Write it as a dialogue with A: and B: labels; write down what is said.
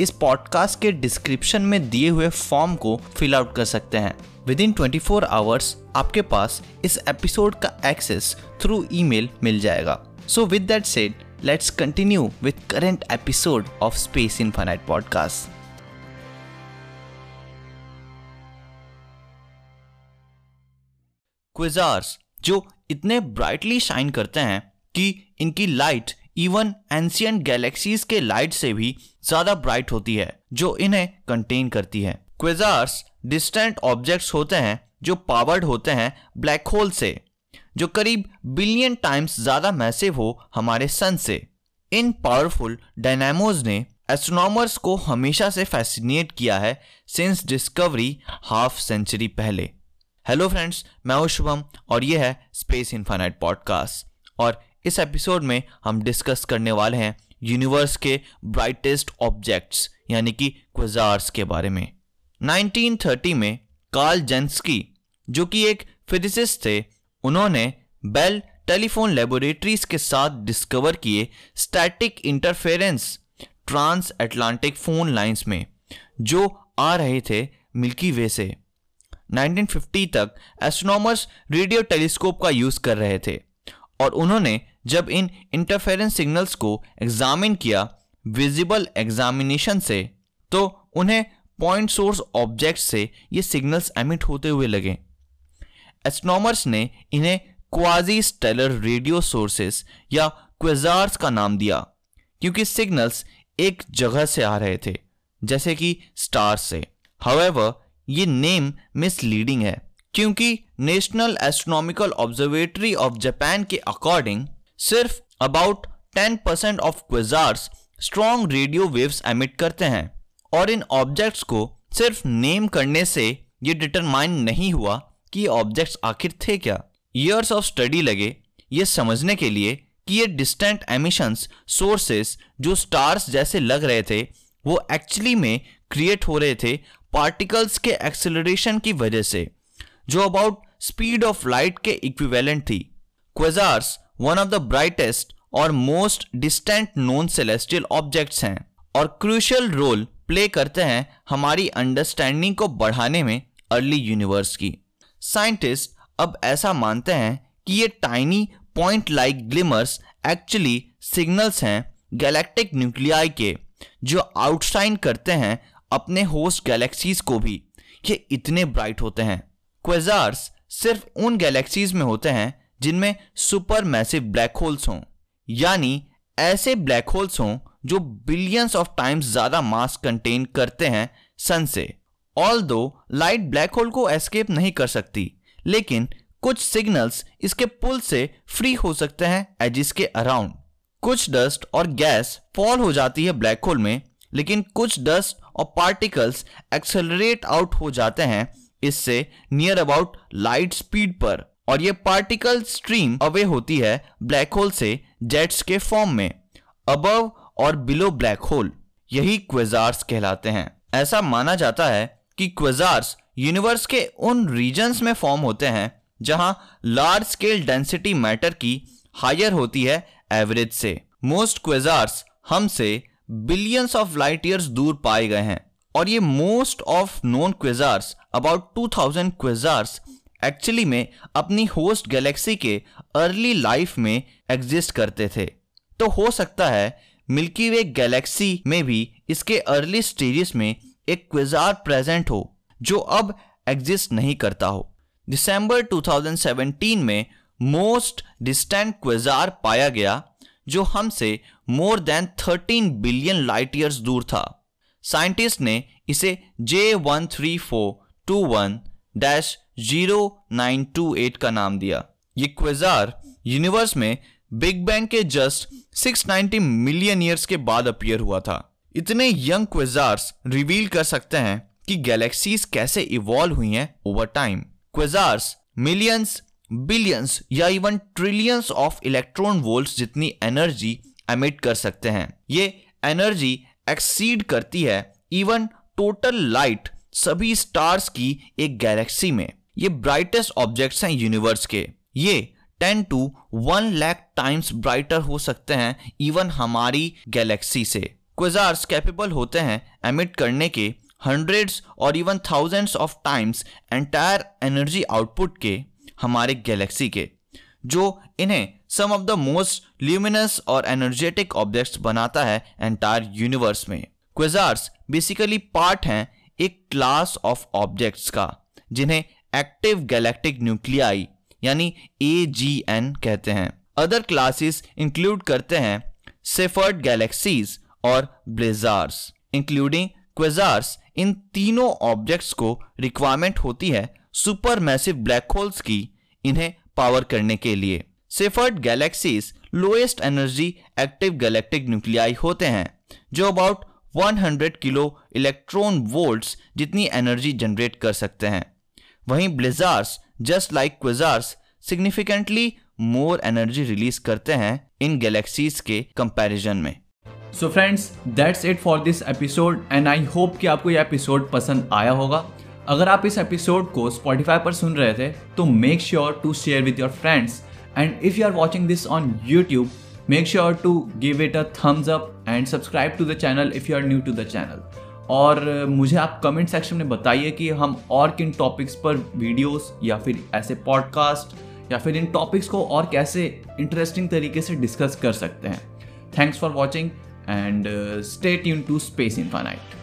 A: इस पॉडकास्ट के डिस्क्रिप्शन में दिए हुए फॉर्म को फिल आउट कर सकते हैं। Within twenty four hours आपके पास इस एपिसोड का एक्सेस थ्रू ईमेल मिल जाएगा। So with that let's continue with current episode of space infinite podcast quasars जो इतने ब्राइटली शाइन करते हैं कि इनकी लाइट इवन एंशियंट गैलेक्सीज के लाइट से भी ज़्यादा ब्राइट होती है, जो इन्हें कंटेन करती है। क्विजार्स डिस्टेंट ऑब्जेक्ट्स होते हैं, जो पावर्ड होते हैं ब्लैक होल से, जो करीब बिलियन टाइम्स ज़्यादा मैसिव हो हमारे सन से। इन पावरफुल डायनामोज ने एस्ट्रोनॉमर्स को हमेशा से फैसिनेट किया है सिंस डिस्कवरी हाफ़ सेंचुरी पहले। हेलो फ्रेंड्स मैं हूँ शुभम और यह है स्पेस इनफाइनाइट पॉडकास्ट और इस एपिसोड में हम डिस्कस करने वाले हैं यूनिवर्स के ब्राइटेस्ट ऑब्जेक्ट्स यानी कि क्विजार्स के बारे में। 1930 में कार्ल जेंस्की जो कि एक फिजिसिस्ट थे, उन्होंने बेल टेलीफोन लेबोरेटरीज के साथ डिस्कवर किए static interference transatlantic phone lines में, जो आ रहे थे मिल्की वे से। 1950 तक एस्ट्रोनॉमर्स रेडियो टेलीस्कोप का यूज़ कर रहे थे। और उन्होंने जब इन इंटरफेरेंस सिग्नल्स को एग्जामिन किया विजिबल एग्जामिनेशन से तो उन्हें पॉइंट सोर्स ऑब्जेक्ट से ये सिग्नल्स एमिट होते हुए लगे। एस्ट्रोनॉमर्स ने इन्हें क्वाजी स्टेलर रेडियो सोर्सेस या क्वेजार्स का नाम दिया, क्योंकि सिग्नल्स एक जगह से आ रहे थे, जैसे कि स्टार से। हाउएवर ये नेम मिसलीडिंग है। क्योंकि national astronomical observatory of Japan के अकॉर्डिंग सिर्फ़ about 10 percent of quasars strong radio waves emit करते हैं। और इन ऑब्जेक्ट्स को सिर्फ़ नेम करने से ये डिटरमाइन नहीं हुआ कि ये ऑब्जेक्ट्स आखिर थे क्या। ईयर्स ऑफ़ स्टडी लगे ये समझने के लिए कि ये डिस्टेंट एमिशंस सोर्सेस जो स्टार्स जैसे लग रहे थे, वो एक्चुअली में क्रिएट हो रहे थे पार्टिकल्स के एक्सेलरेशन की वजह से। जो अबाउट स्पीड ऑफ़ लाइट के इक्विवेलेंट थी। Quasars one of the brightest और most distant non celestial objects हैं। और क्रूशियल रोल प्ले करते हैं हमारी अंडरस्टैंडिंग को बढ़ाने में अर्ली यूनिवर्स की। साइंटिस्ट अब ऐसा मानते हैं कि ये tiny point like glimmers actually signals हैं गैलेक्टिक न्यूक्लियाई के, जो आउटशाइन करते हैं अपने होस्ट गैलेक्सीज को भी। ये इतने ब्राइट होते हैं। क्वेजार्स सिर्फ़ उन गैलेक्सीज में होते हैं जिनमें सुपर मैसिव ब्लैक होल्स हों। यानी ऐसे ब्लैक होल्स हों जो बिलियंस ऑफ़ टाइम्स ज़्यादा मास कंटेन करते हैं सन से। Although light black hole को एस्केप नहीं कर सकती, लेकिन कुछ सिग्नल्स इसके पुल से फ्री हो सकते हैं एजिस के अराउंड कुछ डस्ट और गैस फॉल हो जाती है ब्लैक होल में, लेकिन कुछ डस्ट और पार्टिकल्स एक्सेलरेट आउट हो जाते हैं इससे नियर अबाउट लाइट स्पीड पर। और ये पार्टिकल स्ट्रीम अवे होती है ब्लैक होल से जेट्स के फॉर्म में। अबव और बिलो ब्लैक होल यही क्वेजार्स कहलाते हैं। ऐसा माना जाता है कि क्वेजार्स यूनिवर्स के उन रीजन्स में फॉर्म होते हैं जहाँ लार्ज स्केल डेंसिटी मैटर की हायर होती है एवरेज से। मोस्ट क्वेजार्स हमसे बिलियंस ऑफ़ लाइट ईयर्स दूर पाए गए हैं। और ये most of known quasars about 2000 quasars actually में अपनी होस्ट गैलेक्सी के अर्ली लाइफ में एग्जिस्ट करते थे। तो हो सकता है मिल्की वे गैलेक्सी में भी इसके अर्ली स्टेजेस में एक क्विजार प्रेजेंट हो, जो अब एग्जिस्ट नहीं करता हो। दिसंबर 2017 में मोस्ट डिस्टेंट क्विजार पाया गया, जो हमसे more than 13 billion light years दूर था। साइंटिस्ट ने इसे J one three four two one dash zero nine two eight का नाम दिया। ये क्वेजार यूनिवर्स में बिग बैंग के जस्ट 690 मिलियन ईयर्स के बाद अपियर हुआ था। इतने यंग क्वेजार्स रिवील कर सकते हैं कि गैलेक्सीज कैसे इवॉल्व हुई हैं over time quasars millions billions या even trillions of electron volts जितनी एनर्जी एमिट कर सकते हैं। ये एनर्जी एक्सीड करती है इवन टोटल लाइट सभी स्टार्स की एक गैलेक्सी में। ये ब्राइटेस्ट ऑब्जेक्ट्स हैं यूनिवर्स के। ये 10 टू 1 लाख टाइम्स ब्राइटर हो सकते हैं इवन हमारी गैलेक्सी से। क्विजार्स कैपेबल होते हैं एमिट करने के हंड्रेड्स और even thousands of times entire energy output के हमारे गैलेक्सी के। जो इन्हें some of the most luminous और एनर्जेटिक ऑब्जेक्ट्स बनाता है एंटायर यूनिवर्स में। क्विजार्स बेसिकली पार्ट हैं एक क्लास ऑफ़ ऑब्जेक्ट्स का, जिन्हें एक्टिव गैलेक्टिक न्यूक्लियाई यानी ए जी एन कहते हैं। अदर क्लासेस इंक्लूड करते हैं सेफर्ड गैलेक्सीज और ब्लेजार्स इंक्लूडिंग क्वेजार्स इन तीनों ऑब्जेक्ट्स को रिक्वायरमेंट होती है सुपर मैसिव ब्लैक होल्स की, इन्हें पावर करने के लिए। Seyfert galaxies lowest energy active galactic nuclei होते हैं, जो अबाउट 100 किलो इलेक्ट्रॉन वोल्ट्स जितनी एनर्जी जनरेट कर सकते हैं। वहीं blazars, just like quasars, significantly more energy release करते हैं इन गैलेक्सीज के कंपैरिजन में।
B: So friends that's it for this episode and I hope कि आपको यह एपिसोड पसंद आया होगा। अगर आप इस एपिसोड को स्पॉटिफाई पर सुन रहे थे तो make sure to share with your friends and if you are watching this on YouTube make sure to give it a thumbs up and subscribe to the channel if you are new to the channel और मुझे आप comment section में बताइए कि हम और किन topics पर वीडियोस या फिर ऐसे पॉडकास्ट या फिर इन टॉपिक्स को और कैसे इंटरेस्टिंग तरीके से डिस्कस कर सकते हैं. Thanks for watching and stay tune to Space Infinite